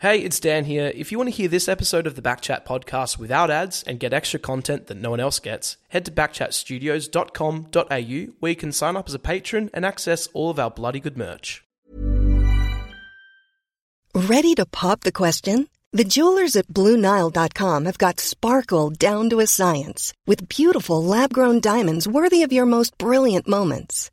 Hey, it's Dan here. If you want to hear this episode of the Backchat podcast without ads and get extra content that no one else gets, head to backchatstudios.com.au where you can sign up as a patron and access all of our bloody good merch. Ready to pop the question? The jewelers at BlueNile.com have got sparkle down to a science with beautiful lab grown diamonds worthy of your most brilliant moments.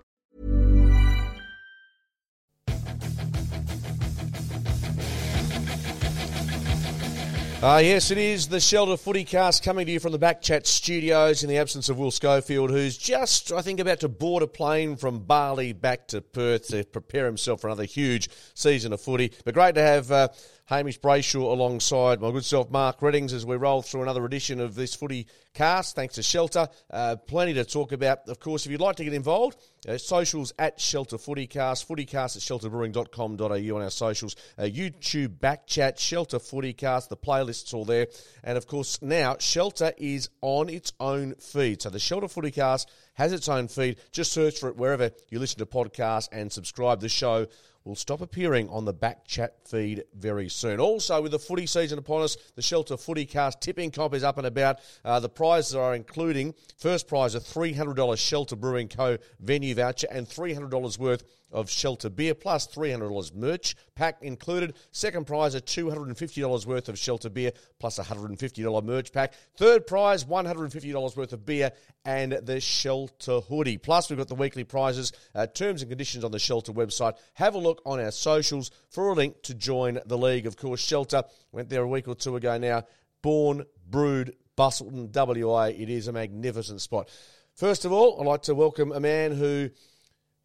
Uh, yes, it is the Shelter Footy Cast coming to you from the Backchat studios in the absence of Will Schofield, who's just, I think, about to board a plane from Bali back to Perth to prepare himself for another huge season of footy. But great to have uh, Hamish Brayshaw alongside my good self, Mark Readings, as we roll through another edition of this footy cast. Thanks to Shelter. Uh, plenty to talk about. Of course, if you'd like to get involved, uh, socials at Shelter Footycast, footycast at shelterbrewing.com.au on our socials, uh, YouTube Backchat, Shelter Footycast, the playlist's all there. And of course, now Shelter is on its own feed. So the Shelter Footycast has its own feed. Just search for it wherever you listen to podcasts and subscribe. The show will stop appearing on the back chat feed very soon. Also, with the footy season upon us, the Shelter Footy Cast tipping comp is up and about. Uh, the prizes are including first prize a $300 Shelter Brewing Co. venue voucher and $300 worth of Shelter beer plus $300 merch pack included. Second prize a $250 worth of Shelter beer plus a $150 merch pack. Third prize $150 worth of beer and the Shelter hoodie. Plus, we've got the weekly prizes, uh, terms and conditions on the Shelter website. Have a look on our socials for a link to join the league. Of course, Shelter went there a week or two ago now. Born, brewed, Busselton, WA. It is a magnificent spot. First of all, I'd like to welcome a man who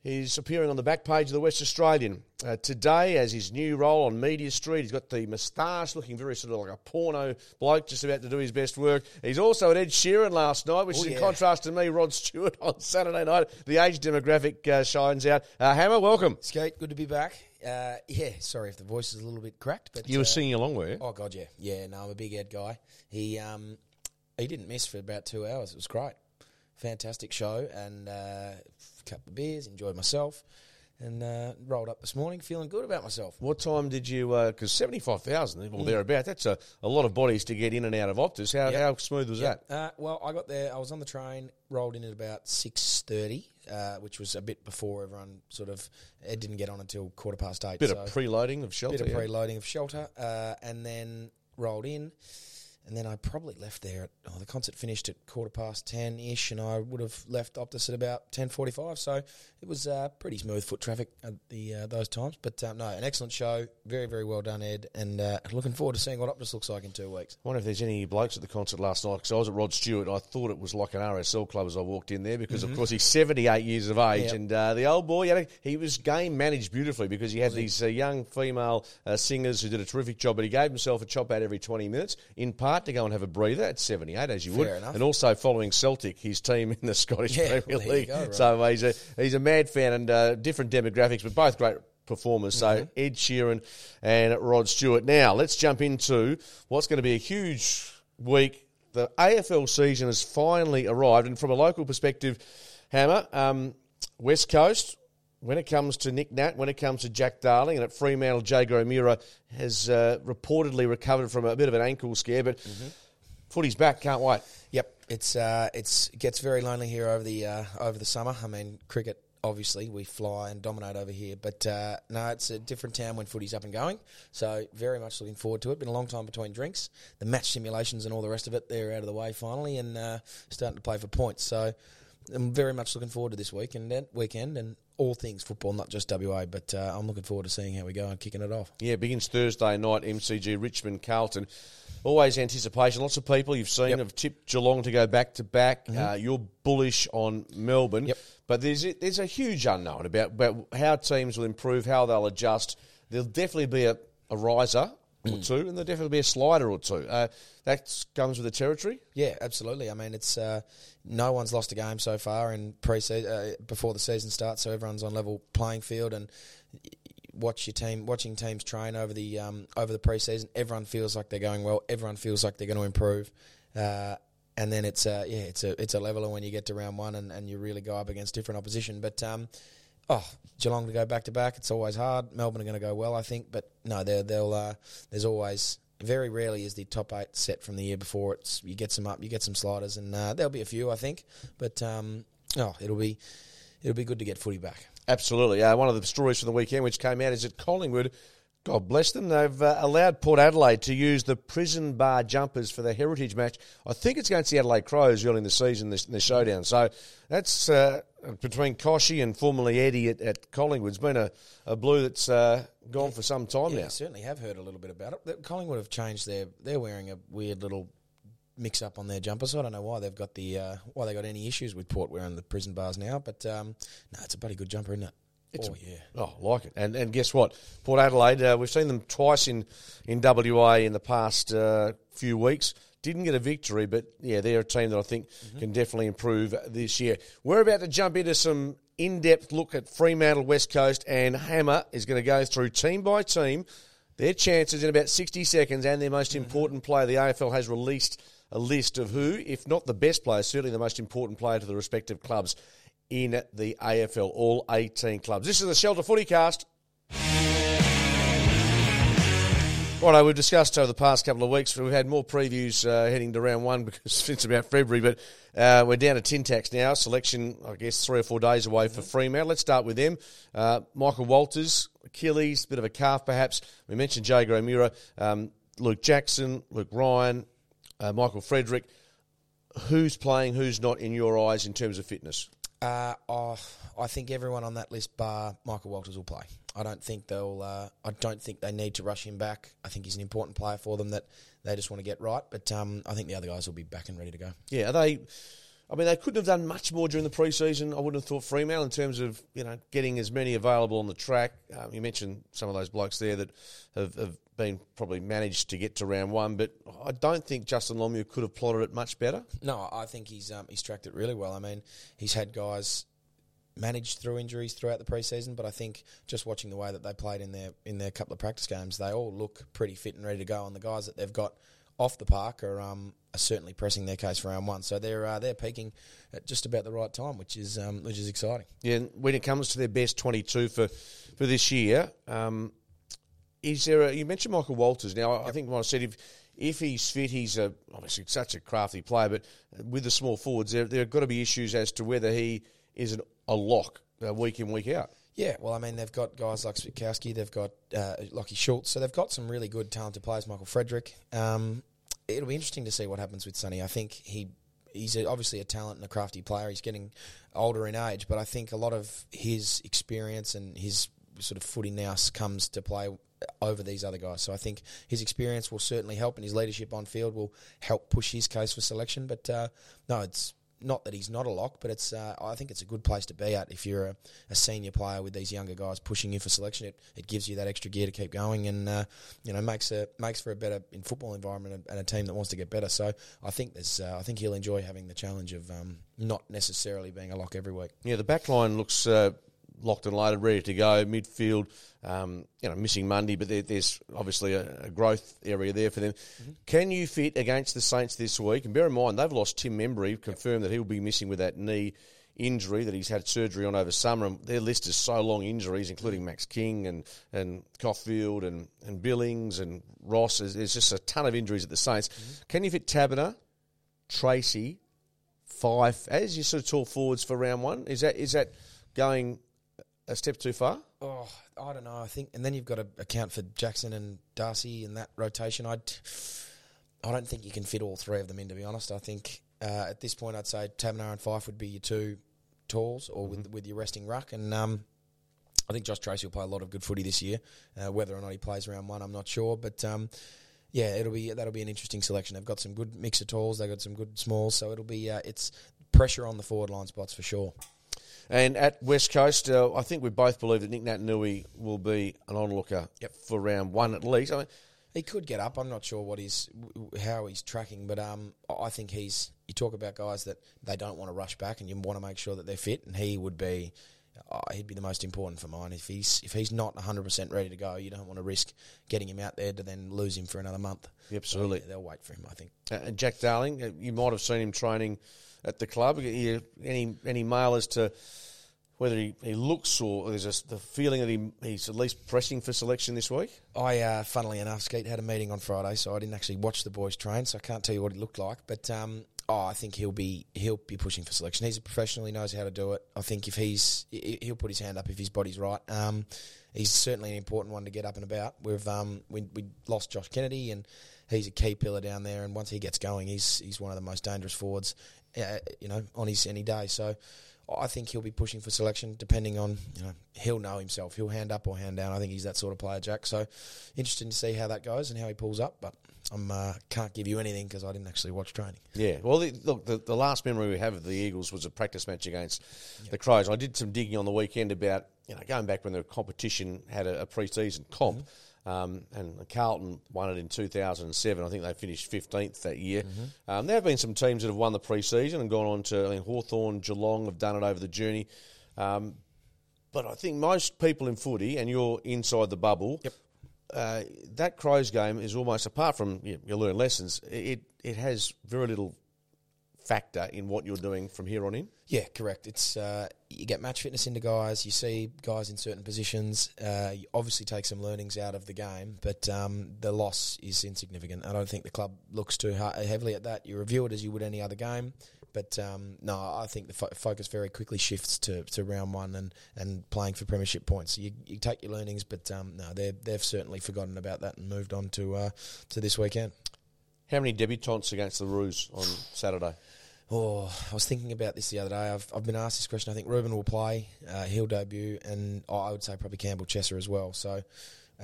He's appearing on the back page of the West Australian uh, today as his new role on Media Street. He's got the moustache, looking very sort of like a porno bloke, just about to do his best work. He's also at Ed Sheeran last night, which Oh, is in contrast to me, Rod Stewart, on Saturday night. The age demographic uh, shines out. Uh, Hammer, welcome. Skate, good to be back. Uh, yeah, sorry if the voice is a little bit cracked, but You were uh, sing along, were you? Oh god, yeah, yeah. No, I'm a big Ed guy. He um, he didn't miss for about two hours. It was great, fantastic show, and uh, a couple of beers. Enjoyed myself, and uh, rolled up this morning feeling good about myself. What time did you? Because seventy-five thousand Mm. or thereabout. That's a, a lot of bodies to get in and out of Optus. How, Yep. how smooth was that? Uh, well, I got there. I was on the train, rolled in at about six thirty, uh, which was a bit before everyone sort of. It didn't get on until quarter past eight. Bit so of preloading of shelter. bit of yeah. preloading of shelter, uh, and then rolled in, and then I probably left there. At, oh, the concert finished at quarter past ten ish, and I would have left Optus at about ten forty five. So it was uh, pretty smooth foot traffic at the uh, those times. But um, no, an excellent show, very very well done, Ed, and uh, looking forward to seeing what Optus looks like in two weeks. I wonder if there's any blokes at the concert last night because I was at Rod Stewart. I thought it was like an RSL club as I walked in there because, of course, he's 78 years of age. Mm-hmm. Yep. And uh, the old boy, he, a, he was game managed beautifully because he had these uh, young female uh, singers who did a terrific job. But he gave himself a chop out every 20 minutes, in part to go and have a breather at 78, as you would. Enough. And also following Celtic, his team in the Scottish Yeah, Premier well, League. go, right. So he's, a, he's a mad fan and uh, different demographics, but both great performers. So Mm-hmm. Ed Sheeran and Rod Stewart. Now let's jump into what's going to be a huge week. The AFL season has finally arrived, and from a local perspective, Hammer, um, West Coast. When it comes to Nick Nat, when it comes to Jack Darling, and at Fremantle, Jaeger O'Meara has uh, reportedly recovered from a bit of an ankle scare, but Mm-hmm. footy's back. Can't wait. Yep, it's uh, it's it gets very lonely here over the uh, over the summer. I mean, cricket obviously we fly and dominate over here, but uh, no, it's a different town when footy's up and going. So very much looking forward to it. Been a long time between drinks, the match simulations and all the rest of it. They're out of the way finally, and uh, starting to play for points. So I'm very much looking forward to this week and weekend, and all things football, not just WA. But uh, I'm looking forward to seeing how we go and kicking it off. Yeah, begins Thursday night, MCG Richmond Carlton. Always anticipation. Lots of people you've seen Yep. have tipped Geelong to go back to back. Uh, you're bullish on Melbourne. Yep. But there's a, there's a huge unknown about, about how teams will improve, how they'll adjust. There'll definitely be a, a riser or two, and there'll definitely be a slider or two. Uh, that comes with the territory. Yeah, absolutely. I mean, it's uh, no one's lost a game so far in pre uh, before the season starts, so everyone's on level playing field and watch your team watching teams train over the um, over the preseason. Everyone feels like they're going well. Everyone feels like they're going to improve. Uh, and then it's uh, yeah, it's a it's a leveler when you get to round one and, and you really go up against different opposition. But um, oh, Geelong to go back to back, it's always hard. Melbourne are going to go well, I think, but no, they'll uh, there's always very rarely is the top eight set from the year before. It's you get some up, you get some sliders, and uh, there'll be a few, I think. But um, oh, it'll be it'll be good to get footy back. Absolutely. Uh, one of the stories from the weekend which came out is that Collingwood, God bless them, they've uh, allowed Port Adelaide to use the prison bar jumpers for the heritage match. I think it's against the Adelaide Crows early in the season, this, in the showdown. So that's uh, between Kochie and formerly Eddie at, at Collingwood. It's been a, a blue that's uh, gone for some time Yeah, now. I certainly have heard a little bit about it. Collingwood have changed their. They're wearing a weird little mix up on their jumpers. I don't know why they've got the uh, why they got any issues with Port wearing the prison bars now. But um, no, it's a bloody good jumper, isn't it? It's oh a- yeah. Oh, I like it. And and guess what? Port Adelaide, uh, we've seen them twice in, in WA in the past uh, few weeks. Didn't get a victory, but yeah, they're a team that I think mm-hmm. can definitely improve this year. We're about to jump into some in depth look at Fremantle West Coast, and Hammer is going to go through team by team their chances in about 60 seconds and their most mm-hmm. important player. The AFL has released a list of who, if not the best player, certainly the most important player to the respective clubs in the AFL, all 18 clubs. This is the Shelter Footy Cast. Righto, we've discussed over the past couple of weeks. We've had more previews uh, heading to round one because it's about February, but uh, we're down to Tintax now. Selection, I guess, three or four days away for Fremantle. Let's start with them. Uh, Michael Walters, Achilles, bit of a calf perhaps. We mentioned Jaeger um, Luke Jackson, Luke Ryan, uh, Michael Frederick. Who's playing, who's not in your eyes in terms of fitness? Uh, oh, I think everyone on that list, bar Michael Walters, will play. I don't think they'll. Uh, I don't think they need to rush him back. I think he's an important player for them that they just want to get right. But um, I think the other guys will be back and ready to go. Yeah, are they? I mean, they couldn't have done much more during the pre-season. I wouldn't have thought Fremantle in terms of you know getting as many available on the track. Um, you mentioned some of those blokes there that have, have been probably managed to get to round one, but I don't think Justin Longmuir could have plotted it much better. No, I think he's um, he's tracked it really well. I mean, he's had guys managed through injuries throughout the preseason, but I think just watching the way that they played in their in their couple of practice games, they all look pretty fit and ready to go. And the guys that they've got off the park are um, are certainly pressing their case for round one. So they're uh, they're peaking at just about the right time, which is um, which is exciting. Yeah, and when it comes to their best twenty-two for for this year, um, is there? A, you mentioned Michael Walters. Now, I think what I said if. If he's fit, he's a, obviously such a crafty player. But with the small forwards, there there have got to be issues as to whether he is an, a lock uh, week in week out. Yeah, well, I mean, they've got guys like Switkowski, they've got uh, Lockie Schultz, so they've got some really good, talented players. Michael Frederick. Um, it'll be interesting to see what happens with Sonny. I think he he's a, obviously a talent and a crafty player. He's getting older in age, but I think a lot of his experience and his sort of footy nous comes to play over these other guys. So I think his experience will certainly help, and his leadership on field will help push his case for selection. But uh, no, it's not that he's not a lock, but it's uh, I think it's a good place to be at if you're a, a senior player with these younger guys pushing you for selection. It, it gives you that extra gear to keep going, and uh, you know makes a makes for a better in football environment and, a team that wants to get better. So I think there's uh, I think he'll enjoy having the challenge of um, not necessarily being a lock every week. Yeah, the back line looks uh, locked and loaded, ready to go. Midfield, um, you know, missing Mundy, but there, there's obviously a, a growth area there for them. Can you fit against the Saints this week? And bear in mind, they've lost Tim Membrey, confirmed that he'll be missing with that knee injury that he's had surgery on over summer. And their list is so long injuries, including Max King and, and Caulfield and, and Billings and Ross. There's, there's just a ton of injuries at the Saints. Can you fit Taberner, Treacy, Fyfe as your sort of tall forwards for round one? Is that is that going a step too far? Oh, I don't know. I think, and then you've got to account for Jackson and Darcy in that rotation. I, I don't think you can fit all three of them in. To be honest, I think uh, at this point, I'd say Taberner and Fyfe would be your two talls or with with your resting ruck, and um, I think Josh Treacy will play a lot of good footy this year. Uh, whether or not he plays round one, I'm not sure, but. Um, yeah, it'll be that'll be an interesting selection. They've got some good mix of talls. They've got some good smalls, so it'll be uh, it's pressure on the forward line spots for sure. And at West Coast, uh, I think we both believe that Nic Naitanui will be an onlooker Yep. for round one at least. I mean, He could get up. I'm not sure what he's how he's tracking, but um, I think he's. You talk about guys that they don't want to rush back, and you want to make sure that they're fit, and he would be. Oh, he'd be the most important for mine. If he's if he's not 100 percent ready to go, you don't want to risk getting him out there to then lose him for another month. Absolutely. So, yeah, they'll wait for him. I think. uh, and Jack Darling, uh, you might have seen him training at the club. You- Any any mail as to whether he, he looks or there's a, the feeling that he, he's at least pressing for selection this week? I, uh, funnily enough, Skeet had a meeting on Friday, so I didn't actually watch the boys train, so I can't tell you what it looked like. But um, oh, I think he'll be he'll be pushing for selection. He's a professional; he knows how to do it. I think if he's he- he'll put his hand up if his body's right. Um, he's certainly an important one to get up and about. We've um, we, we lost Josh Kennedy, and he's a key pillar down there. And once he gets going, he's he's one of the most dangerous forwards, uh, you know, on his any day. So. I think he'll be pushing for selection, depending on you know he'll know himself. He'll hand up or hand down. I think he's that sort of player, Jack. So interesting to see how that goes and how he pulls up. But I'm uh, can't give you anything because I didn't actually watch training. Yeah. Well, the, look, the, the last memory we have of the Eagles was a practice match against the Crows. I did some digging on the weekend about you know going back when the competition had a, a pre-season comp. Um, and Carlton won it in 2007. I think they finished 15th that year. Um, there have been some teams that have won the pre-season and gone on to, I mean, Hawthorn, Geelong have done it over the journey. Um, but I think most people in footy, and you're inside the bubble, Yep. uh, that Crows game is almost, apart from you, you learn lessons, it, it has very little factor in what you're doing from here on in. Yeah, correct. It's uh, you get match fitness into guys. You see guys in certain positions. Uh, you obviously take some learnings out of the game, but um, the loss is insignificant. I don't think the club looks too heavily at that. You review it as you would any other game, but um, no, I think the fo- focus very quickly shifts to, to round one and, and playing for premiership points. So you, you take your learnings, but um, no, they they've certainly forgotten about that and moved on to uh, to this weekend. How many debutants against the Roos on Saturday? Oh, I was thinking about this the other day. I've, I've been asked this question. I think Reuben will play. Uh, he'll debut, and oh, I would say probably Campbell Chesser as well. So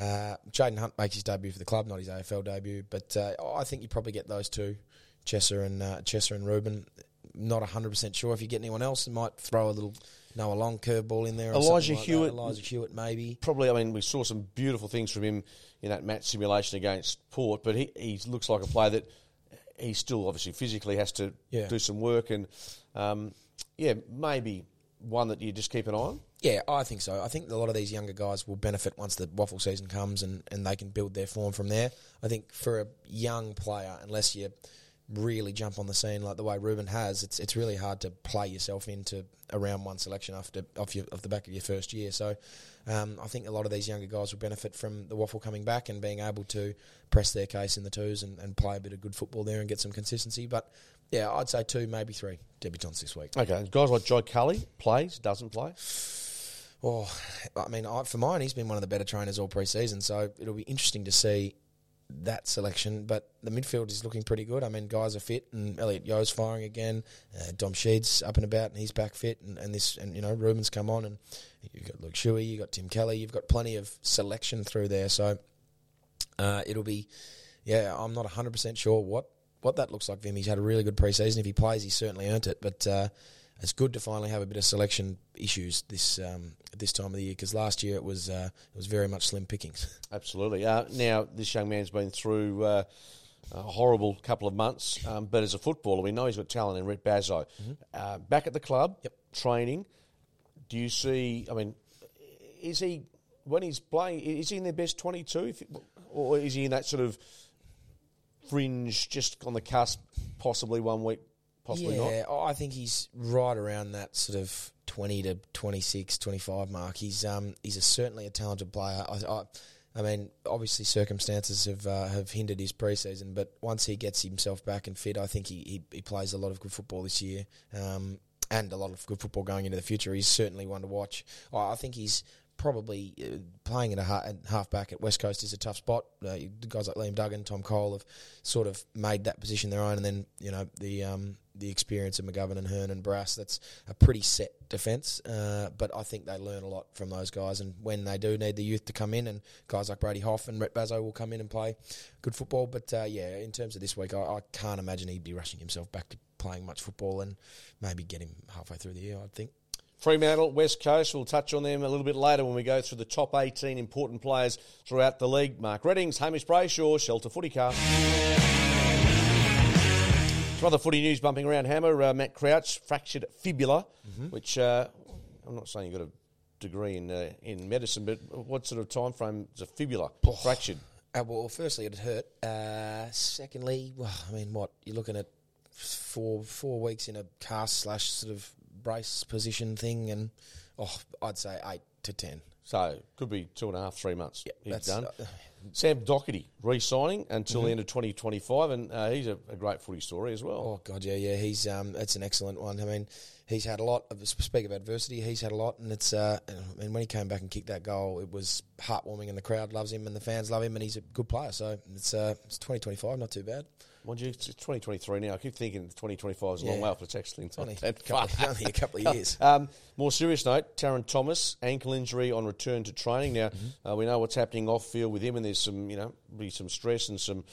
uh, Jayden Hunt makes his debut for the club, not his AFL debut. But uh, oh, I think you probably get those two, Chesser and uh, Chesser and Reuben. Not hundred percent sure if you get anyone else. You might throw a little Noah Long curveball in there. Or Elijah like that. Hewitt. Elijah Hewitt, maybe. Probably, I mean, we saw some beautiful things from him in that match simulation against Port, but he, he looks like a player that he still obviously physically has to Yeah. do some work, and um, yeah, maybe one that you just keep an eye on. Yeah, I think so. I think a lot of these younger guys will benefit once the WAFL season comes and, and they can build their form from there. I think for a young player, unless you really jump on the scene like the way Reuben has, it's it's really hard to play yourself into a round one selection after off your off the back of your first year. So um, I think a lot of these younger guys will benefit from the WAFL coming back and being able to press their case in the twos and, and play a bit of good football there and get some consistency. But yeah, I'd say two, maybe three debutants this week. Okay, guys like Jai Culley plays, doesn't play. Oh, I mean, I, for mine, he's been one of the better trainers all pre-season, so it'll be interesting to see that selection. But the midfield is looking pretty good. I mean, guys are fit, and Elliot Yeo's firing again. Uh, Dom Sheed's up and about, and he's back fit. And, and this, and you know, Reuben's come on, and you've got Luke Shuey, you've got Tim Kelly, you've got plenty of selection through there. So uh, it'll be, yeah, I'm not 100 percent sure what what that looks like him. He's had a really good pre-season. If he plays, he certainly earned it. But uh, it's good to finally have a bit of selection issues this um, at this time of the year because last year it was uh, it was very much slim pickings. Absolutely. Uh, now, this young man's been through uh, a horrible couple of months, um, but as a footballer, we know he's got talent in Rhett Bazzo. Uh, back at the club, Yep. training. Do you see? I mean, is he when he's playing? Is he in their best twenty-two, or is he in that sort of fringe, just on the cusp, possibly one week, possibly not? yeah, I think he's right around that sort of 20 to 26, 25 mark. He's um he's a, certainly a talented player. I, I, I mean, obviously circumstances have uh, have hindered his preseason, but once he gets himself back and fit, I think he, he, he plays a lot of good football this year. Um, and a lot of good football going into the future. He's certainly one to watch. I think he's probably uh, playing in a ha- half back at West Coast is a tough spot. Uh, guys like Liam Duggan, Tom Cole have sort of made that position their own, and then you know the um, the experience of McGovern and Hurn and Brass. That's a pretty set defence, uh, but I think they learn a lot from those guys. And when they do need the youth to come in, and guys like Brady Hough and Rhett Bazzo will come in and play good football. But uh, yeah, in terms of this week, I, I can't imagine he'd be rushing himself back to playing much football, and maybe get him halfway through the year. I think. Fremantle, West Coast, we'll touch on them a little bit later when we go through the top 18 important players throughout the league. Mark Readings, Hamish Brayshaw, Shelter Footy Car. Some other footy news bumping around Hammer. Uh, Matt Crouch, fractured fibula, which uh, I'm not saying you've got a degree in uh, in medicine, but what sort of time frame is a fibula fractured? Uh, well, firstly, it hurt. Uh, secondly, well, I mean, what you're looking at four four weeks in a cast slash sort of brace position thing, and oh, I'd say eight to ten. So could be two and a half, three months. he's done. uh, Sam Docherty re-signing until the end of 2025, and uh, he's a, a great footy story as well. Oh God, yeah, yeah. He's um, that's an excellent one. I mean, he's had a lot. Of, speak of adversity, he's had a lot, and it's. Uh, I mean, when he came back and kicked that goal, it was heartwarming, and the crowd loves him, and the fans love him, and he's a good player. So it's uh, it's 2025, not too bad. Mind you, it's 2023 now. I keep thinking 2025 is a long way off, but it's actually Only, a couple, only a couple of years. Um, more serious note, Tarryn Thomas, ankle injury on return to training. Now, Mm-hmm. uh, we know what's happening off field with him, and there's some, you know, be some stress and some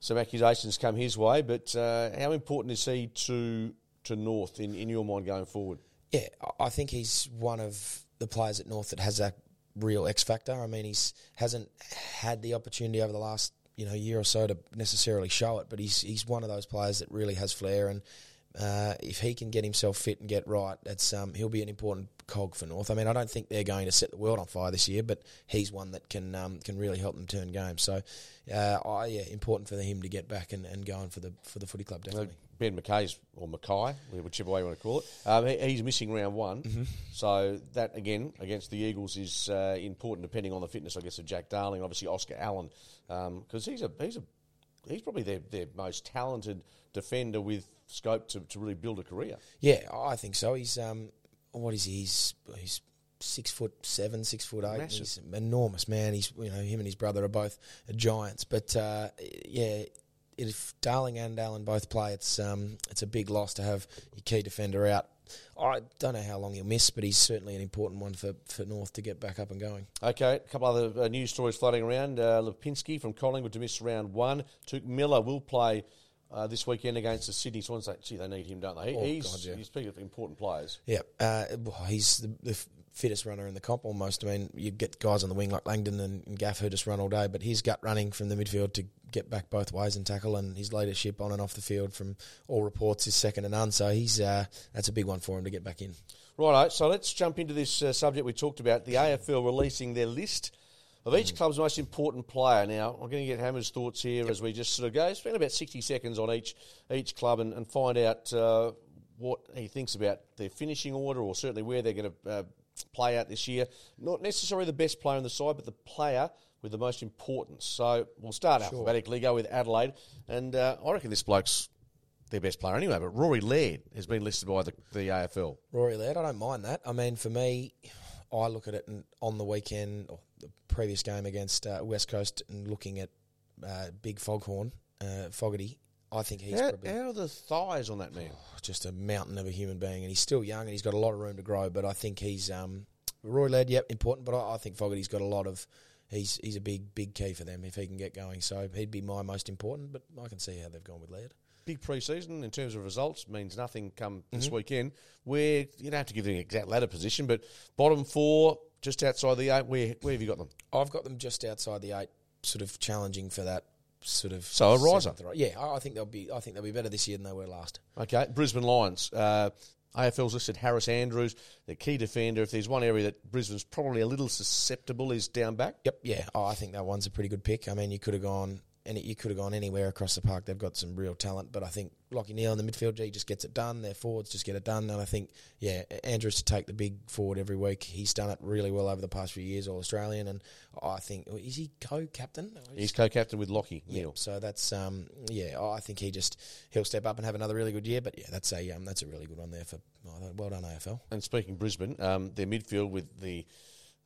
some accusations come his way. But uh, how important is he to to North in, in your mind going forward? Yeah, I- I think he's one of the players at North that has that real X factor. I mean, he's hasn't had the opportunity over the last you know year or so to necessarily show it, but he's he's one of those players that really has flair, and uh, if he can get himself fit and get right, that's um, he'll be an important cog for North. I mean, I don't think they're going to set the world on fire this year, but he's one that can um, can really help them turn games. So, uh, I, yeah, important for him to get back and, and going for the for the footy club definitely. Ben McKay's or Mackay, whichever way you want to call it. Um, he, he's missing round one, Mm-hmm. so that again against the Eagles is uh, important, depending on the fitness, I guess, of Jack Darling, obviously Oscar Allen, because he's a he's a he's probably their their most talented defender with scope to, to really build a career. Yeah, I think so. He's um, what is he? He's he's six foot seven, six foot eight. Massive. He's an enormous man. He's you know him and his brother are both giants. But uh, yeah, if Darling and Allen both play, it's um, it's a big loss to have your key defender out. I don't know how long he'll miss, but he's certainly an important one for, for North to get back up and going. Okay, a couple other uh, news stories floating around. Uh, Lipinski from Collingwood to miss round one. Touk Miller will play uh, this weekend against the Sydney Swans. They- Gee, they need him, don't they? He- Oh, he's, God, yeah. he's speaking of important players. Yeah, uh, he's the, the fittest runner in the comp almost. I mean, you get guys on the wing like Langdon and, and Gaff who just run all day, but his gut running from the midfield to get back both ways and tackle, and his leadership on and off the field from all reports is second to none. So he's uh, that's a big one for him to get back in. Righto, so let's jump into this uh, subject we talked about. The AFL releasing their list of each club's most important player. Now, I'm going to get Hammer's thoughts here as we just sort of go. Spend about 60 seconds on each each club and, and find out uh, what he thinks about their finishing order or certainly where they're going to uh, play out this year. Not necessarily the best player on the side, but the player with the most importance. So we'll start alphabetically, go with Adelaide. And uh, I reckon this bloke's their best player anyway, but Rory Laird has been listed by the, the AFL. Rory Laird, I don't mind that. I mean, for me, I look at it on the weekend or the previous game against uh, West Coast and looking at uh, Big Foghorn, uh, Fogarty. I think he's How, probably how are the thighs on that man? just a mountain of a human being, and he's still young and he's got a lot of room to grow. But I think he's um, Roy Laird, yep, important. But I, I think Fogarty's got a lot of. He's he's a big big key for them if he can get going. So he'd be my most important. But I can see how they've gone with Laird. Big pre-season in terms of results means nothing come this weekend. Where you don't have to give them an exact ladder position, but bottom four, just outside the eight. Where where have you got them? I've got them just outside the eight, sort of challenging for that sort of. So a riser. Yeah, I I think they'll be. I think they'll be better this year than they were last. Okay, Brisbane Lions. Uh, AFL's listed Harris Andrews, the key defender. If there's one area that Brisbane's probably a little susceptible, is down back. Yep, yeah. Oh, I think that one's a pretty good pick. I mean, you could have gone any, you could have gone anywhere across the park. They've got some real talent, but I think Lockie Neale in the midfield, he just gets it done. Their forwards just get it done, and I think yeah, Andrews to take the big forward every week. He's done it really well over the past few years, all Australian, and I think is he co-captain? He's co-captain with Lockie yeah, Neale. so that's um, yeah. I think he just he'll step up and have another really good year. But yeah, that's a um, that's a really good one there for well done AFL. And speaking Brisbane, um, their midfield with the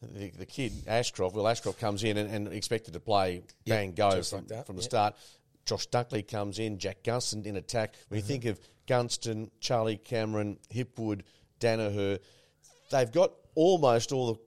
the, the kid Ashcroft. Will Ashcroft comes in and, and expected to play Yep, bang go from, like from the yep. start. Josh Dunkley comes in, Jack Gunston in attack. When you think of Gunston, Charlie Cameron, Hipwood, Daniher, they've got almost all the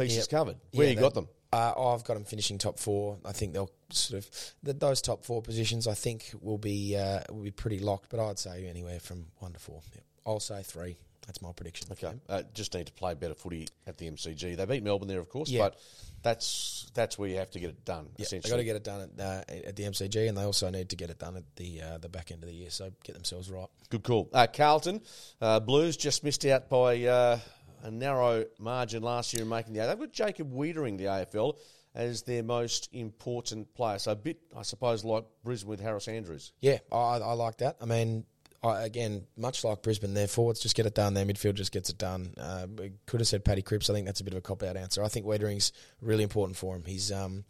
pieces Yep. covered. Where Yeah, you got them? Uh, I've got them finishing top four. I think they'll sort of the, those top four positions. I think will be uh, will be pretty locked. But I'd say anywhere from one to four. Yep. I'll say three. That's my prediction. Okay, uh, just need to play better footy at the MCG. They beat Melbourne there, of course, Yeah. but that's that's where you have to get it done. Yeah, they essentially, got to get it done at, uh, at the MCG, and they also need to get it done at the uh, the back end of the year. So get themselves right. Good call. Uh, Carlton uh, Blues just missed out by uh, a narrow margin last year in making the. They've got Jacob Weitering, the AFL, as their most important player. So a bit, I suppose, like Brisbane with Harris Andrews. Yeah, I, I like that. I mean, I, again, much like Brisbane, their forwards just get it done. Their midfield just gets it done. Uh, could have said Paddy Cripps. I think that's a bit of a cop out answer. I think Weitering's really important for him. He's um,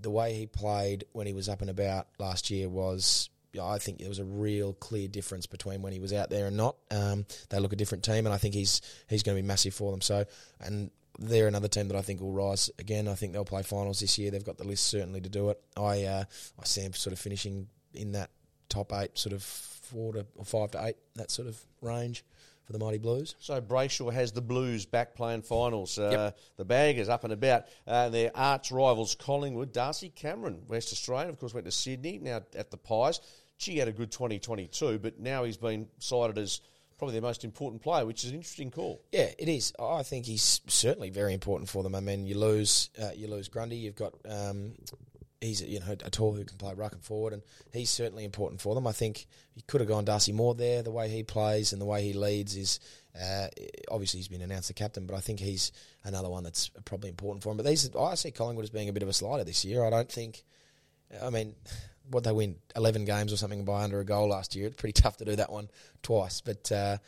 the way he played when he was up and about last year was. I think there was a real clear difference between when he was out there and not. Um, they look a different team, and I think he's he's going to be massive for them. So, and they're another team that I think will rise again. I think they'll play finals this year. They've got the list certainly to do it. I uh, I see them sort of finishing in that top eight, sort of four to or five to eight, that sort of range for the Mighty Blues. So Brayshaw has the Blues back playing finals. Uh, The bag is up and about. Uh, their arch rivals Collingwood, Darcy Cameron, West Australian, of course, went to Sydney, now at the Pies. she had a good 2022, but now he's been cited as probably their most important player, which is an interesting call. Yeah, it is. I think he's certainly very important for them. I mean, you lose uh, you lose Grundy. You've got um, he's you know a tall who can play ruck and forward, and he's certainly important for them. I think he could have gone Darcy Moore there. The way he plays and the way he leads is uh, obviously he's been announced the captain, but I think he's another one that's probably important for him. But these I see Collingwood as being a bit of a slider this year. I don't think. I mean, what they win eleven games or something by under a goal last year. It's pretty tough to do that one twice, but. Uh,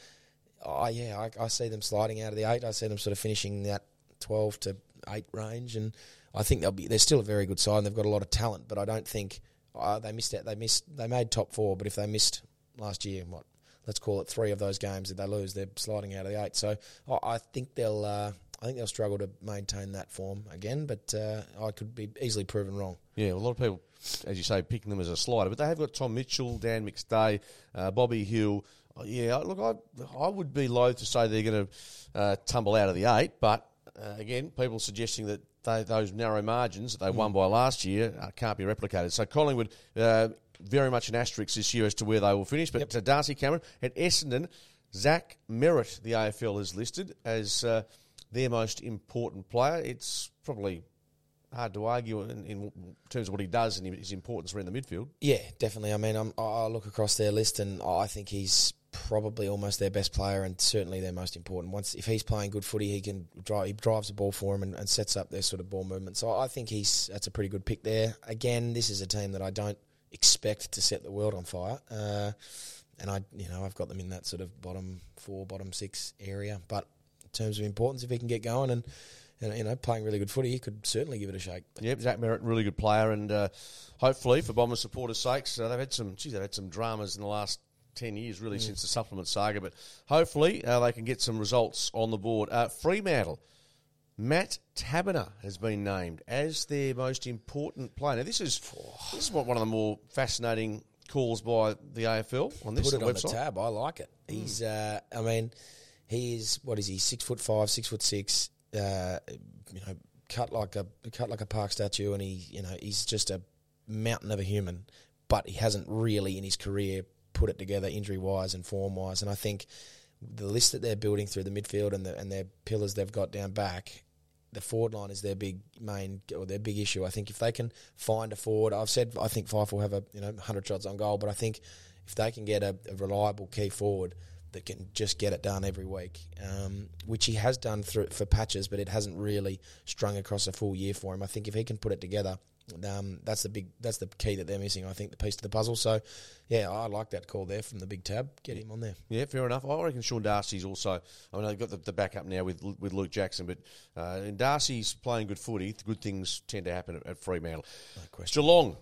Oh yeah, I, I see them sliding out of the eight. I see them sort of finishing that twelve to eight range, and I think they'll be. They're still a very good side. and They've got a lot of talent, but I don't think uh, they missed out. They missed. They made top four, but if they missed last year, what let's call it three of those games that they lose, they're sliding out of the eight. So I, I think they'll. Uh, I think they'll struggle to maintain that form again, but uh, I could be easily proven wrong. Yeah, a lot of people, as you say, picking them as a slider, but they have got Tom Mitchell, Dan McStay, uh, Bobby Hill. Uh, Yeah, look, I I would be loath to say they're going to uh, tumble out of the eight, but uh, again, people suggesting that they, those narrow margins that they won by last year uh, can't be replicated. So Collingwood. Uh, very much an asterisk this year as to where they will finish. But uh, Darcy Cameron at Essendon, Zach Merrett, the AFL has listed as uh, their most important player. It's probably hard to argue in, in terms of what he does and his importance around the midfield. Yeah, definitely. I mean, I'm, I look across their list and I think he's probably almost their best player and certainly their most important. Once if he's playing good footy, he can drive. He drives the ball for him and, and sets up their sort of ball movement. So I think he's that's a pretty good pick there. Again, this is a team that I don't expect to set the world on fire. Uh, and I, you know, I've got them in that sort of bottom four, bottom six area. But in terms of importance, if he can get going and, and you know, playing really good footy, he could certainly give it a shake. Yep, Zach Merrett, really good player, and uh, hopefully for Bombers supporters' sakes, uh, they've had some. Geez, they've had some dramas in the last ten years, really, since the supplement saga. But hopefully uh, they can get some results on the board. Uh, Fremantle, Matt Taberner has been named as their most important player. Now, this is this is what one of the more fascinating calls by the AFL on this put it on website. the tab. I like it. He's, uh, I mean, he is what is he? Six foot five, six foot six. Uh, you know, cut like a cut like a park statue, and he, you know, he's just a mountain of a human. But he hasn't really in his career put it together injury wise and form wise. And I think the list that they're building through the midfield and the, and their pillars they've got down back. The forward line is their big main or their big issue. I think if they can find a forward, I've said I think Fyfe will have a you know hundred shots on goal, but I think if they can get a, a reliable key forward that can just get it done every week, um, which he has done through for patches, but it hasn't really strung across a full year for him. I think if he can put it together, um, that's the big that's the key that they're missing. I think the piece to the puzzle. So, yeah, I like that call there from the big tab. Get him on there. Yeah, fair enough. I reckon Sean Darcy's also. I mean, they've got the, the backup now with with Luke Jackson, but uh, and Darcy's playing good footy. Good things tend to happen at, at Fremantle. No question. Geelong.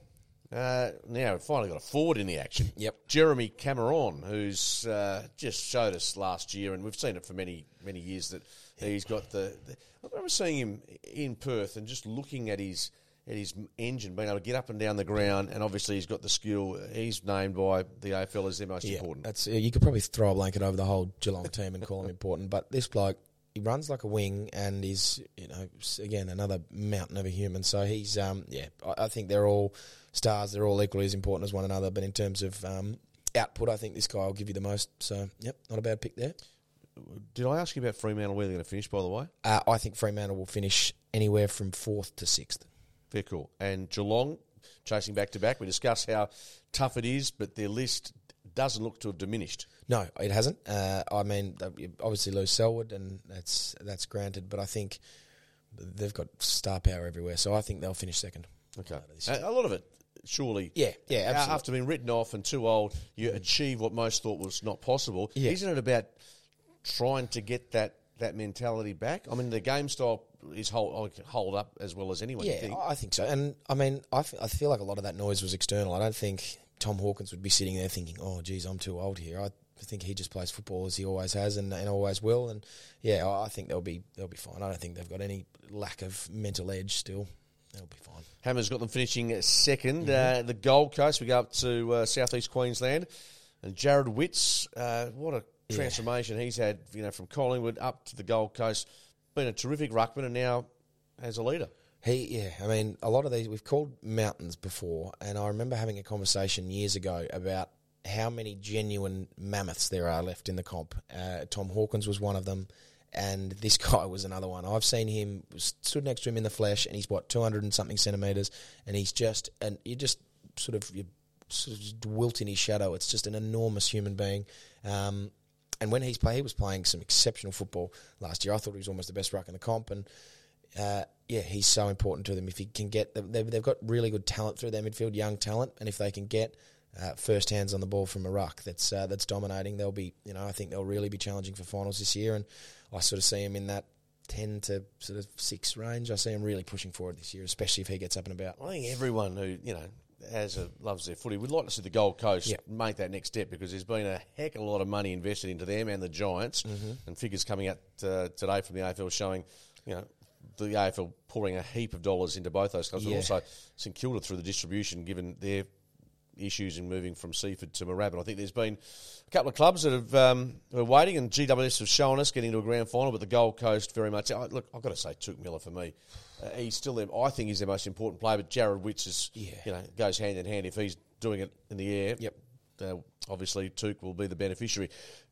Uh, now we've finally got a forward in the action. Yep. Jeremy Cameron, who's uh, just showed us last year, and we've seen it for many many years that He's got the, the. I remember seeing him in Perth and just looking at his at his engine, being able to get up and down the ground, and obviously he's got the skill. He's named by the AFL as their most important. That's you could probably throw a blanket over the whole Geelong team and call him important, but this bloke he runs like a wing and is you know again another mountain of a human. So he's um yeah I, I think they're all stars. They're all equally as important as one another. But in terms of um, output, I think this guy will give you the most. So yep, not a bad pick there. Did I ask you about Fremantle where they're going to finish? By the way, Uh, I think Fremantle will finish anywhere from fourth to sixth. Very cool. And Geelong chasing back to back. We discussed how tough it is, but their list doesn't look to have diminished. No, it hasn't. Uh, I mean, obviously lose Selwood, and that's that's granted. But I think they've got star power everywhere, so I think they'll finish second. Okay, a, lot of it. Surely, Yeah, yeah, absolutely. After being written off and too old, you achieve what most thought was not possible. Yeah. Isn't it about trying to get that, that mentality back? I mean, the game style is hold, hold up as well as anyone. Yeah, think. I think so. And I mean, I, f- I feel like a lot of that noise was external. I don't think Tom Hawkins would be sitting there thinking, "Oh, geez, I'm too old here." I think he just plays football as he always has and, and always will. And yeah, I think they'll be they'll be fine. I don't think they've got any lack of mental edge still. They'll be fine. Hammer's got them finishing 2nd Mm-hmm. Uh, the Gold Coast, we go up to uh, southeast Queensland, and Jarrod Witts. Uh, what a transformation he's had, you know, from Collingwood up to the Gold Coast. Been a terrific ruckman, and now as a leader. He, yeah, I mean, a lot of these we've called mountains before, and I remember having a conversation years ago about how many genuine mammoths there are left in the comp. Uh, Tom Hawkins was one of them, and this guy was another one. I've seen him stood next to him in the flesh, and he's what two hundred and something centimeters, and he's just and you just sort of you sort of wilt in his shadow. It's just an enormous human being. Um, and when he's play, he was playing some exceptional football last year. I thought he was almost the best ruck in the comp, and uh, yeah, he's so important to them. If he can get, they've, they've got really good talent through their midfield, young talent, and if they can get uh, first hands on the ball from a ruck that's uh, that's dominating, they'll be, you know, I think they'll really be challenging for finals this year. And I sort of see him in that ten to sort of six range. I see him really pushing forward this year, especially if he gets up and about. I think everyone who you know has a, loves their footy We'd like to see the Gold Coast Yeah. make that next step because there's been a heck of a lot of money invested into them and the Giants, Mm-hmm. and figures coming out uh, today from the AFL showing, you know. The AFL pouring a heap of dollars into both those clubs, Yeah. but also St Kilda through the distribution, given their issues in moving from Seaford to Moorabbin. I think there's been a couple of clubs that have um, are waiting, and GWS have shown us getting to a grand final, but the Gold Coast very much. I, look, I've got to say, Touk Miller for me, uh, he's still their, I think he's their most important player. But Jarrod Witts is, Yeah. you know, goes hand in hand. If he's doing it in the air, Yep. uh, obviously Touk will be the beneficiary.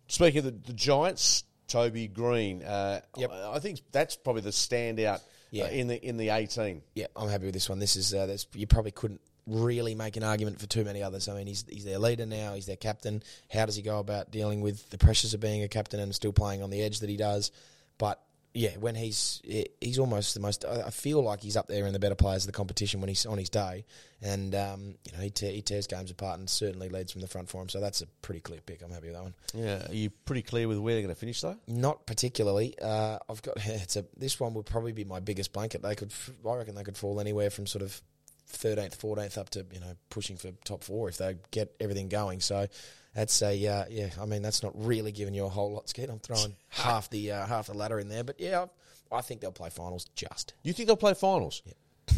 Speaking of the, the Giants, Toby Greene, uh, Yep. I, think that's probably the standout Yeah. uh, in the in the eighteen. Yeah, I'm happy with this one. This is uh, you probably couldn't really make an argument for too many others. I mean, he's he's their leader now. He's their captain. How does he go about dealing with the pressures of being a captain and still playing on the edge that he does? But yeah, when he's he's almost the most. I feel like he's up there in the better players of the competition when he's on his day, and um, you know he, te- he tears games apart and certainly leads from the front for him. So that's a pretty clear pick. I'm happy with that one. Yeah, are you pretty clear with where they're going to finish though? Not particularly. Uh, I've got it's a. This one would probably be my biggest blanket. They could, I reckon, they could fall anywhere from sort of thirteenth, fourteenth up to you know pushing for top four if they get everything going. So that's a uh, yeah. I mean, that's not really giving you a whole lot, Skeet. I'm throwing half the uh, half the ladder in there, but yeah, I, think they'll play finals. Just You think they'll play finals?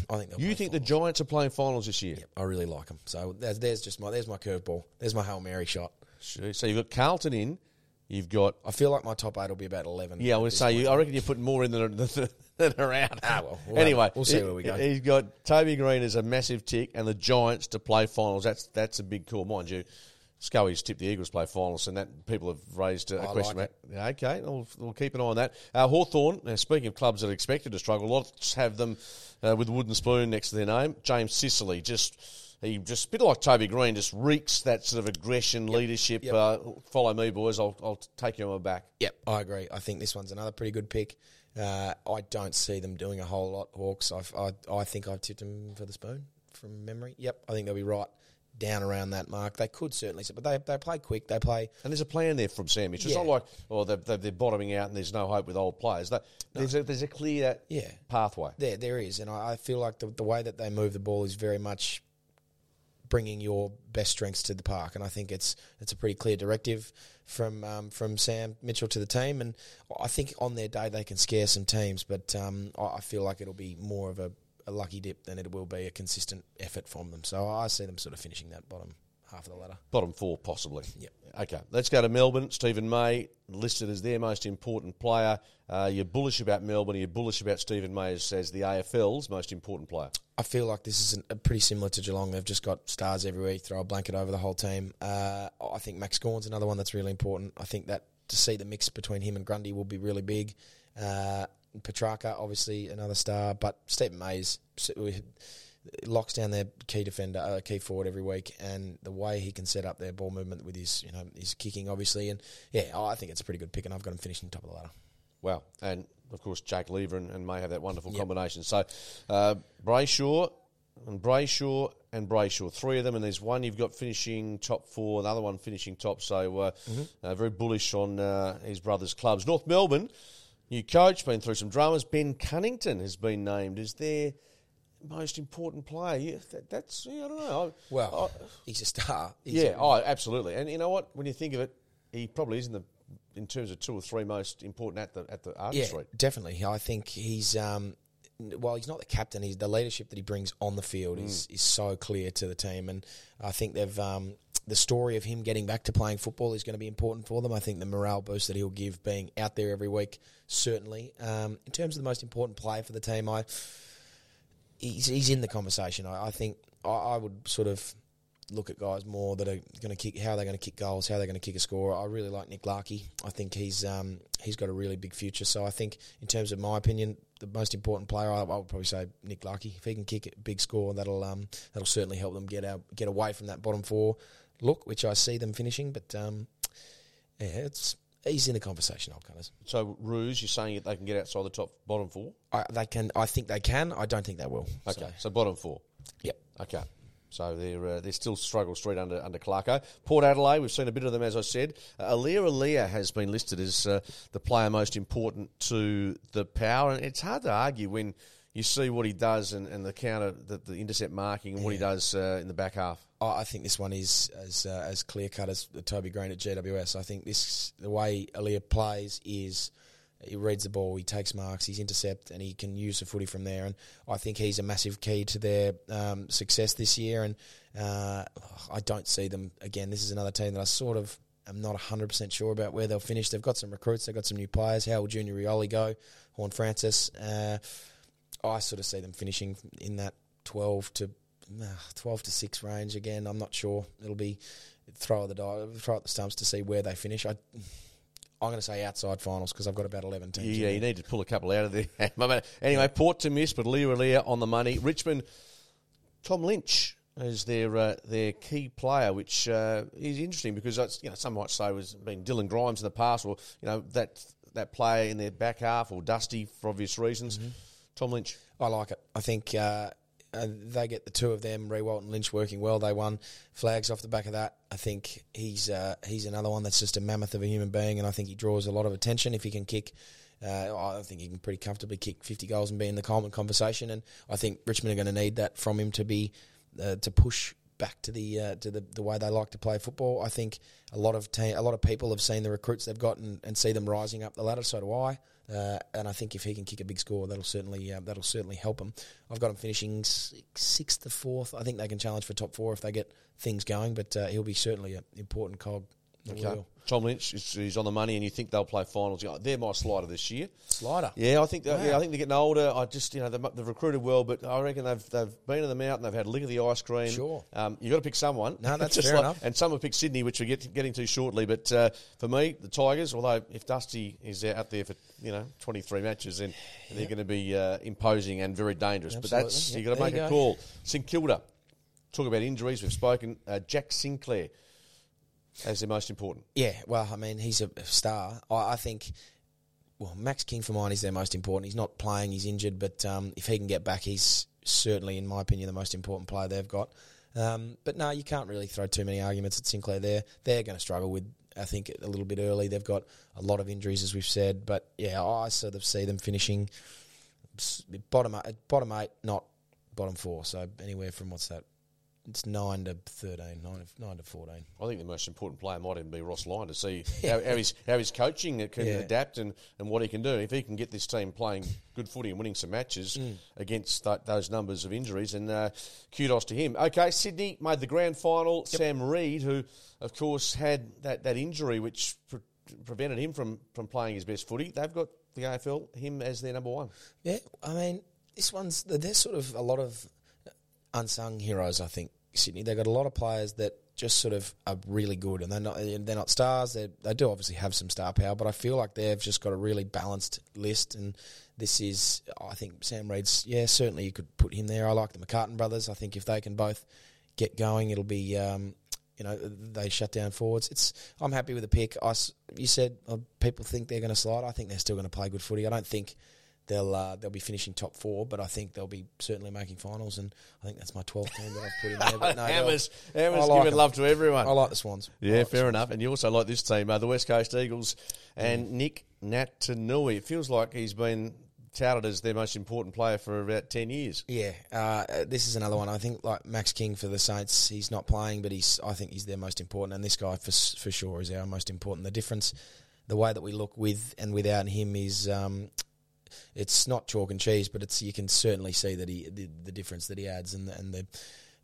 I think they'll. You think the. Giants are playing finals this year? Yep, I really like them. So there's, there's just my there's my curveball. There's my hail mary shot. Sure. So you've got Carlton in. You've got I feel like my top eight will be about eleven. yeah. I would say you, I reckon you're putting more in than than, than are out. Ah, well, we'll anyway, have- we'll see he- where we go. He's got Toby Greene as a massive tick, and the Giants to play finals. That's that's a big call, mind you. Scully's tipped the Eagles to play finals, and that people have raised a, I question. like about. Yeah, okay, we'll, we'll keep an eye on that. Uh, Hawthorn. Now, speaking of clubs that are expected to struggle, lots have them uh, with wooden spoon next to their name. James Sicily just. He just a bit like Toby Greene, just reeks that sort of aggression, leadership. Yep. Uh, follow me, boys. I'll, I'll take you on my back. Yep, I agree. I think this one's another pretty good pick. Uh, I don't see them doing a whole lot, Hawks. I've, I I think I've tipped them for the spoon from memory. Yep, I think they'll be right down around that mark. They could certainly, but they they play quick. They play. And there's a plan there from Sam. It's Yeah. not like, oh, they're, they're, they're bottoming out and there's no hope with old players. That, there's, a, there's a clear Yeah. pathway. There, there is, and I, I feel like the, the way that they move the ball is very much bringing your best strengths to the park, and I think it's it's a pretty clear directive from um, from Sam Mitchell to the team, and I think on their day they can scare some teams, but um, I feel like it'll be more of a, a lucky dip than it will be a consistent effort from them. So I see them sort of finishing that bottom half of the ladder. Bottom four, possibly. Yep. Okay, let's go to Melbourne. Steven May listed as their most important player. Uh, you're bullish about Melbourne. You're bullish about Steven May as, as the AFL's most important player. I feel like this is an, a pretty similar to Geelong. They've just got stars every week, throw a blanket over the whole team. Uh, I think Max Gawn's another one that's really important. I think that to see the mix between him and Grundy will be really big. Uh, Petracca, obviously, another star, but Steven Mays locks down their key defender, uh, key forward every week, and the way he can set up their ball movement with his, you know, his kicking, obviously, and yeah, I think it's a pretty good pick, and I've got him finishing top of the ladder. Wow. And, of course, Jake Lever and, and May have that wonderful Yep. combination. So, uh, Brayshaw and Brayshaw and Brayshaw, three of them, and there's one you've got finishing top four, another one finishing top, so uh, uh, very bullish on uh, his brother's clubs. North Melbourne, new coach, been through some dramas. Ben Cunnington has been named as their most important player. Yeah, that, that's, yeah, I don't know. I- Well, I- he's a star. He's yeah, a- oh, absolutely. And you know what? When you think of it, he probably is in the in terms of two or three most important at the at the Arden Yeah, Street. definitely. I think he's um, while he's not the captain, he's the leadership that he brings on the field is is so clear to the team, and I think they've um, the story of him getting back to playing football is going to be important for them. I think the morale boost that he'll give being out there every week certainly. Um, in terms of the most important player for the team, I he's he's in the conversation. I, I think I, I would sort of look at guys more that are going to kick, how they're going to kick goals, how they're going to kick a score. I really like Nick Larkey. I think he's um, he's got a really big future. So I think, in terms of my opinion, the most important player, I, I would probably say Nick Larkey. If he can kick a big score, that'll um, that'll certainly help them get out, get away from that bottom four look, which I see them finishing. But um, yeah, it's he's in the conversation, old cutters. So, Ruse, you're saying that they can get outside the top bottom four? I, they can. I think they can. I don't think they will. Okay, So, so, bottom four. yep. Okay. So they're uh, they're still struggle street under under Clarko. Port Adelaide, we've seen a bit of them as I said. Uh, Aliir Aliir has been listed as uh, the player most important to the power, and it's hard to argue when you see what he does and, and the counter, the, the intercept marking, and what he does uh, in the back half. I think this one is as uh, as clear cut as the Toby Greene at GWS. I think this the way Aliir plays is he reads the ball, he takes marks, he's intercept, and he can use the footy from there. And I think he's a massive key to their um, success this year. And uh, I don't see them again. This is another team that I sort of am not hundred percent sure about where they'll finish. They've got some recruits, they've got some new players. How will Junior Rioli go? Horne-Francis. Uh, I sort of see them finishing in that twelve to 12 to 6 range again. I'm not sure. It'll be throw at the die, throw at the stumps to see where they finish. I, I'm going to say outside finals because I've got about 11 teams. Yeah, you need to pull a couple out of there. anyway, Port to miss, but Leah Leah on the money. Richmond, Tom Lynch is their uh, their key player, which uh, is interesting because that's, you know some might say was been Dylan Grimes in the past, or you know that that player in their back half, or Dusty for obvious reasons. Mm-hmm. Tom Lynch. I like it. I think uh, uh, they get the two of them, Riewoldt and Lynch, working well. They won flags off the back of that. I think he's uh, he's another one that's just a mammoth of a human being, and I think he draws a lot of attention if he can kick. Uh, I think he can pretty comfortably kick 50 goals and be in the Coleman conversation, and I think Richmond are going to need that from him to be uh, to push back to the uh, to the, the way they like to play football. I think a lot of te- a lot of people have seen the recruits they've got and, and see them rising up the ladder. So do I. Uh, and I think if he can kick a big score, that'll certainly uh, that'll certainly help him. I've got him finishing six, sixth to fourth. I think they can challenge for top four if they get things going. But uh, he'll be certainly an important cog. Okay. Tom Lynch is, is on the money, and you think they'll play finals? You know, They're my slider this year. Slider. Yeah, I think yeah, I think they're getting older. I just you know they've, they've recruited well, but I reckon they've they've been in the out and they've had a lick of the ice cream. Sure. um, you got to pick someone. No, that's Just fair like- enough. And some have picked Sydney, which we're get, getting to shortly. But uh, for me, the Tigers. Although if Dusty is out there for you know twenty three matches, then they're going to be uh, imposing and very dangerous. But that's Absolutely. you Yep, got to make you a go. call. St Kilda. Talk about injuries. We've spoken. Uh, Jack Sinclair as the most important. Yeah, well, I mean, he's a star. I, I think, well, Max King for mine is their most important. He's not playing, he's injured, but um, if he can get back, he's certainly, in my opinion, the most important player they've got. Um, but no, you can't really throw too many arguments at Sinclair there. They're going to struggle with, I think, a little bit early. They've got a lot of injuries, as we've said. But yeah, I sort of see them finishing bottom bottom eight, not bottom four. So anywhere from what's that, it's nine to 13, nine, nine to fourteen. I think the most important player might even be Ross Lyon to see how, how his how his coaching can Yeah. adapt and, and what he can do. If he can get this team playing good footy and winning some matches Mm. against th- those numbers of injuries, and uh, kudos to him. Okay, Sydney made the grand final. Sam Reid, who of course had that, that injury which pre- prevented him from, from playing his best footy, they've got the AFL him as their number one. Yeah, I mean, this one's there's sort of a lot of unsung heroes. I think Sydney they've got a lot of players that just sort of are really good, and they're not they're not stars. They they do obviously have some star power, but I feel like they've just got a really balanced list. And this is, I think, Sam Reid's. Yeah, certainly you could put him there. I like the McCartin brothers. I think if they can both get going, it'll be. Um, you know they shut down forwards. It's I'm happy with the pick. I you said uh, people think they're going to slide. I think they're still going to play good footy. I don't think they'll uh, they'll be finishing top four, but I think they'll be certainly making finals. And I think that's my 12th team that I've put in there. But no, they'll- Hammers, Hammers I like giving 'em. love to everyone. I like the Swans. Yeah, like the fair enough. And you also like this team, uh, the West Coast Eagles, and Nic Naitanui. It feels like he's been touted as their most important player for about 10 years. Yeah, uh, this is another one. I think like Max King for the Saints, he's not playing, but he's I think he's their most important, and this guy for for sure is our most important. The difference, the way that we look with and without him is. Um, it's not chalk and cheese, but it's you can certainly see that he the, the difference that he adds and the, and the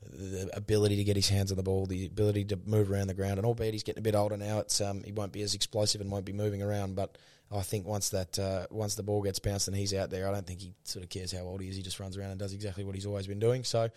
the ability to get his hands on the ball, the ability to move around the ground, and albeit he's getting a bit older now, it's um, he won't be as explosive and won't be moving around. But I think once that uh, once the ball gets bounced and he's out there, I don't think he sort of cares how old he is. He just runs around and does exactly what he's always been doing. So.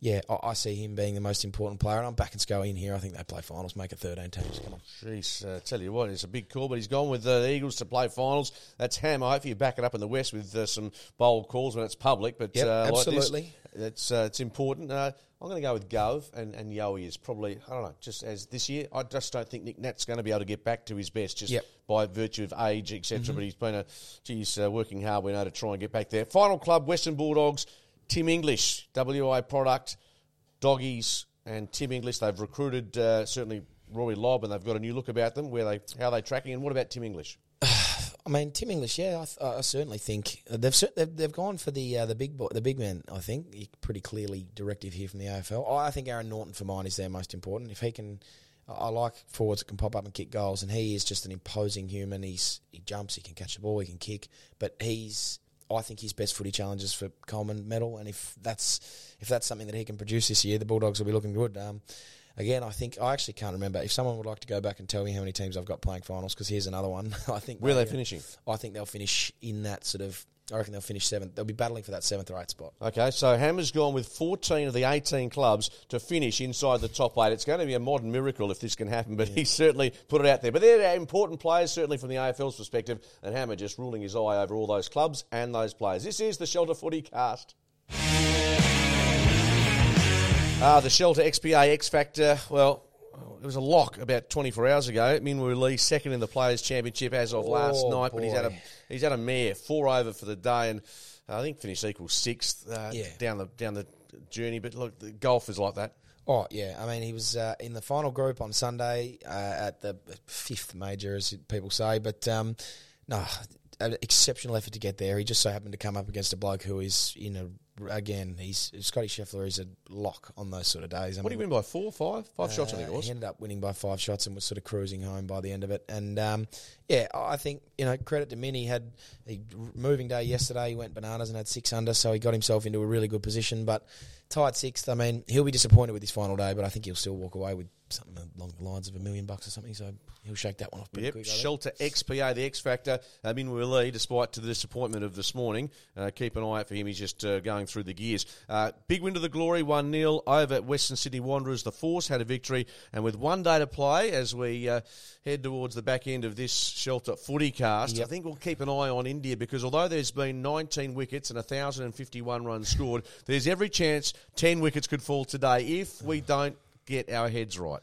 Yeah, I, I see him being the most important player, and I'm backing Sco in here. I think they play finals, make it 13 teams. Come on. Jeez, uh, tell you what, it's a big call, but he's gone with uh, the Eagles to play finals. That's Ham. I hope you back it up in the West with uh, some bold calls when it's public. But Yep, uh, like this, absolutely. it's uh, it's important. Uh, I'm going to go with Gove and, and Yowie is probably I don't know just as this year. I just don't think Nic Nat's going to be able to get back to his best just Yep. by virtue of age, etc. But he's been a geez uh, working hard. We know to try and get back there. Final club, Western Bulldogs. Tim English, WA product, Doggies and Tim English. They've recruited uh, certainly Rory Lobb, and they've got a new look about them. Where they how are they tracking? And what about Tim English? I mean, Tim English, yeah, I, I certainly think uh, they've, they've they've gone for the uh, the big boy, the big man. I think pretty clearly directive here from the AFL. I think Aaron Naughton for mine is their most important. If he can, I like forwards that can pop up and kick goals, and he is just an imposing human. He's he jumps, he can catch the ball, he can kick, but he's. I think his best footy challenges for Coleman medal, and if that's if that's something that he can produce this year, the Bulldogs will be looking good. Um, again, I think I actually can't remember. If someone would like to go back and tell me how many teams I've got playing finals, because here's another one. I think Where are they finishing? I think they'll finish in that sort of. I reckon they'll finish seventh. They'll be battling for that seventh or eighth spot. Okay, so Hammer's gone with 14 of the 18 clubs to finish inside the top eight. It's going to be a modern miracle if this can happen, but he's certainly put it out there. But they're important players, certainly from the AFL's perspective, and Hammer just ruling his eye over all those clubs and those players. This is the Shelter Footy Cast. Uh, the Shelter XPA X Factor, well, it was a lock about 24 hours ago. Min Woo Lee second in the Players' Championship as of last Oh, night, but he's had a boy. he's had a mare four over for the day, and uh, I think finished equal sixth uh, Yeah. down the down the journey. But look, the golf is like that. Oh yeah, I mean he was uh, in the final group on Sunday uh, at the fifth major, as people say. But um, no, an exceptional effort to get there. He just so happened to come up against a bloke who is in a again. He's Scotty Scheffler is a lock on those sort of days. I What do you win by four, five, five shots? I think it Uh, was. He ended up winning by five shots and was sort of cruising home by the end of it. And um, yeah, I think you know credit to Min. He had a moving day yesterday. He went bananas and had six under, so he got himself into a really good position. But tied sixth. I mean, he'll be disappointed with his final day, but I think he'll still walk away with something along the lines of a million bucks or something. So he'll shake that one off pretty Yep, quick. Shelter XPA, the X Factor. Um, in Lee, despite to the disappointment of this morning, uh, keep an eye out for him. He's just uh, going through the gears. Uh, big win to the glory, 1 0 over at Western Sydney Wanderers. The Force had a victory, and with one day to play as we uh, head towards the back end of this Shelter footy cast, I think we'll keep an eye on India because although there's been 19 wickets and 1,051 runs scored, there's every chance 10 wickets could fall today if we don't get our heads right.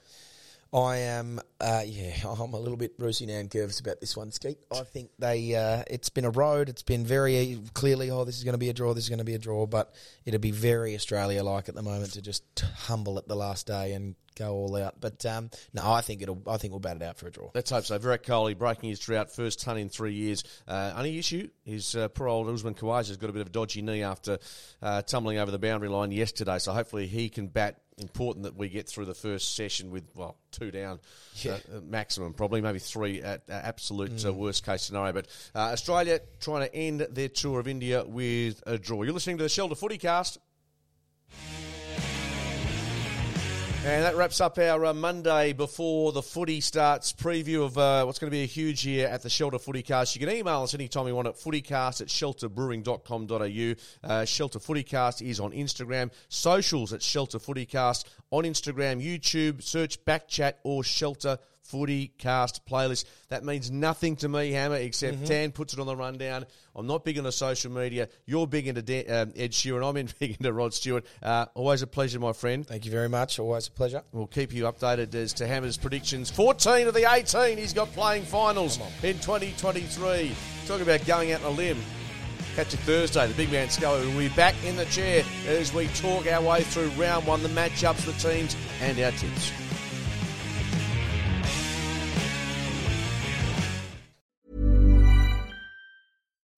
I am, uh, yeah, I'm a little bit Brucey Nan nervous about this one, Skeet. I think they, uh, it's been a road. It's been very clearly, oh, this is going to be a draw, this is going to be a draw, but it'll be very Australia like at the moment to just humble at the last day and go all out. But um, no, I think it'll, I think we'll bat it out for a draw. Let's hope so. Virat Kohli breaking his drought, first ton in three years. Uh, only issue is uh, poor old Usman Khawaja's got a bit of a dodgy knee after uh, tumbling over the boundary line yesterday. So hopefully he can bat important that we get through the first session with well two down, uh, maximum probably maybe three at uh, absolute uh, worst case scenario. But uh, Australia trying to end their tour of India with a draw. You're listening to the Shelter Footy Cast. And that wraps up our uh, Monday before the footy starts preview of uh, what's going to be a huge year at the Shelter Footycast. You can email us anytime you want at footycast at shelterbrewing.com.au. Uh, Shelter Footycast is on Instagram. Socials at Shelter Footycast on Instagram, YouTube, search Backchat or Shelter Footy Cast playlist. That means nothing to me, Hammer, except Tan puts it on the rundown. I'm not big into social media. You're big into Dan, um, Ed Sheeran. I'm in big into Rod Stewart. Uh, always a pleasure, my friend. Thank you very much. Always a pleasure. We'll keep you updated as to Hammer's predictions. 14 of the 18 he's got playing finals in 2023. Talk about going out on a limb. Catch you Thursday. The big man Scully will be back in the chair as we talk our way through round one, the matchups, the teams, and our tips.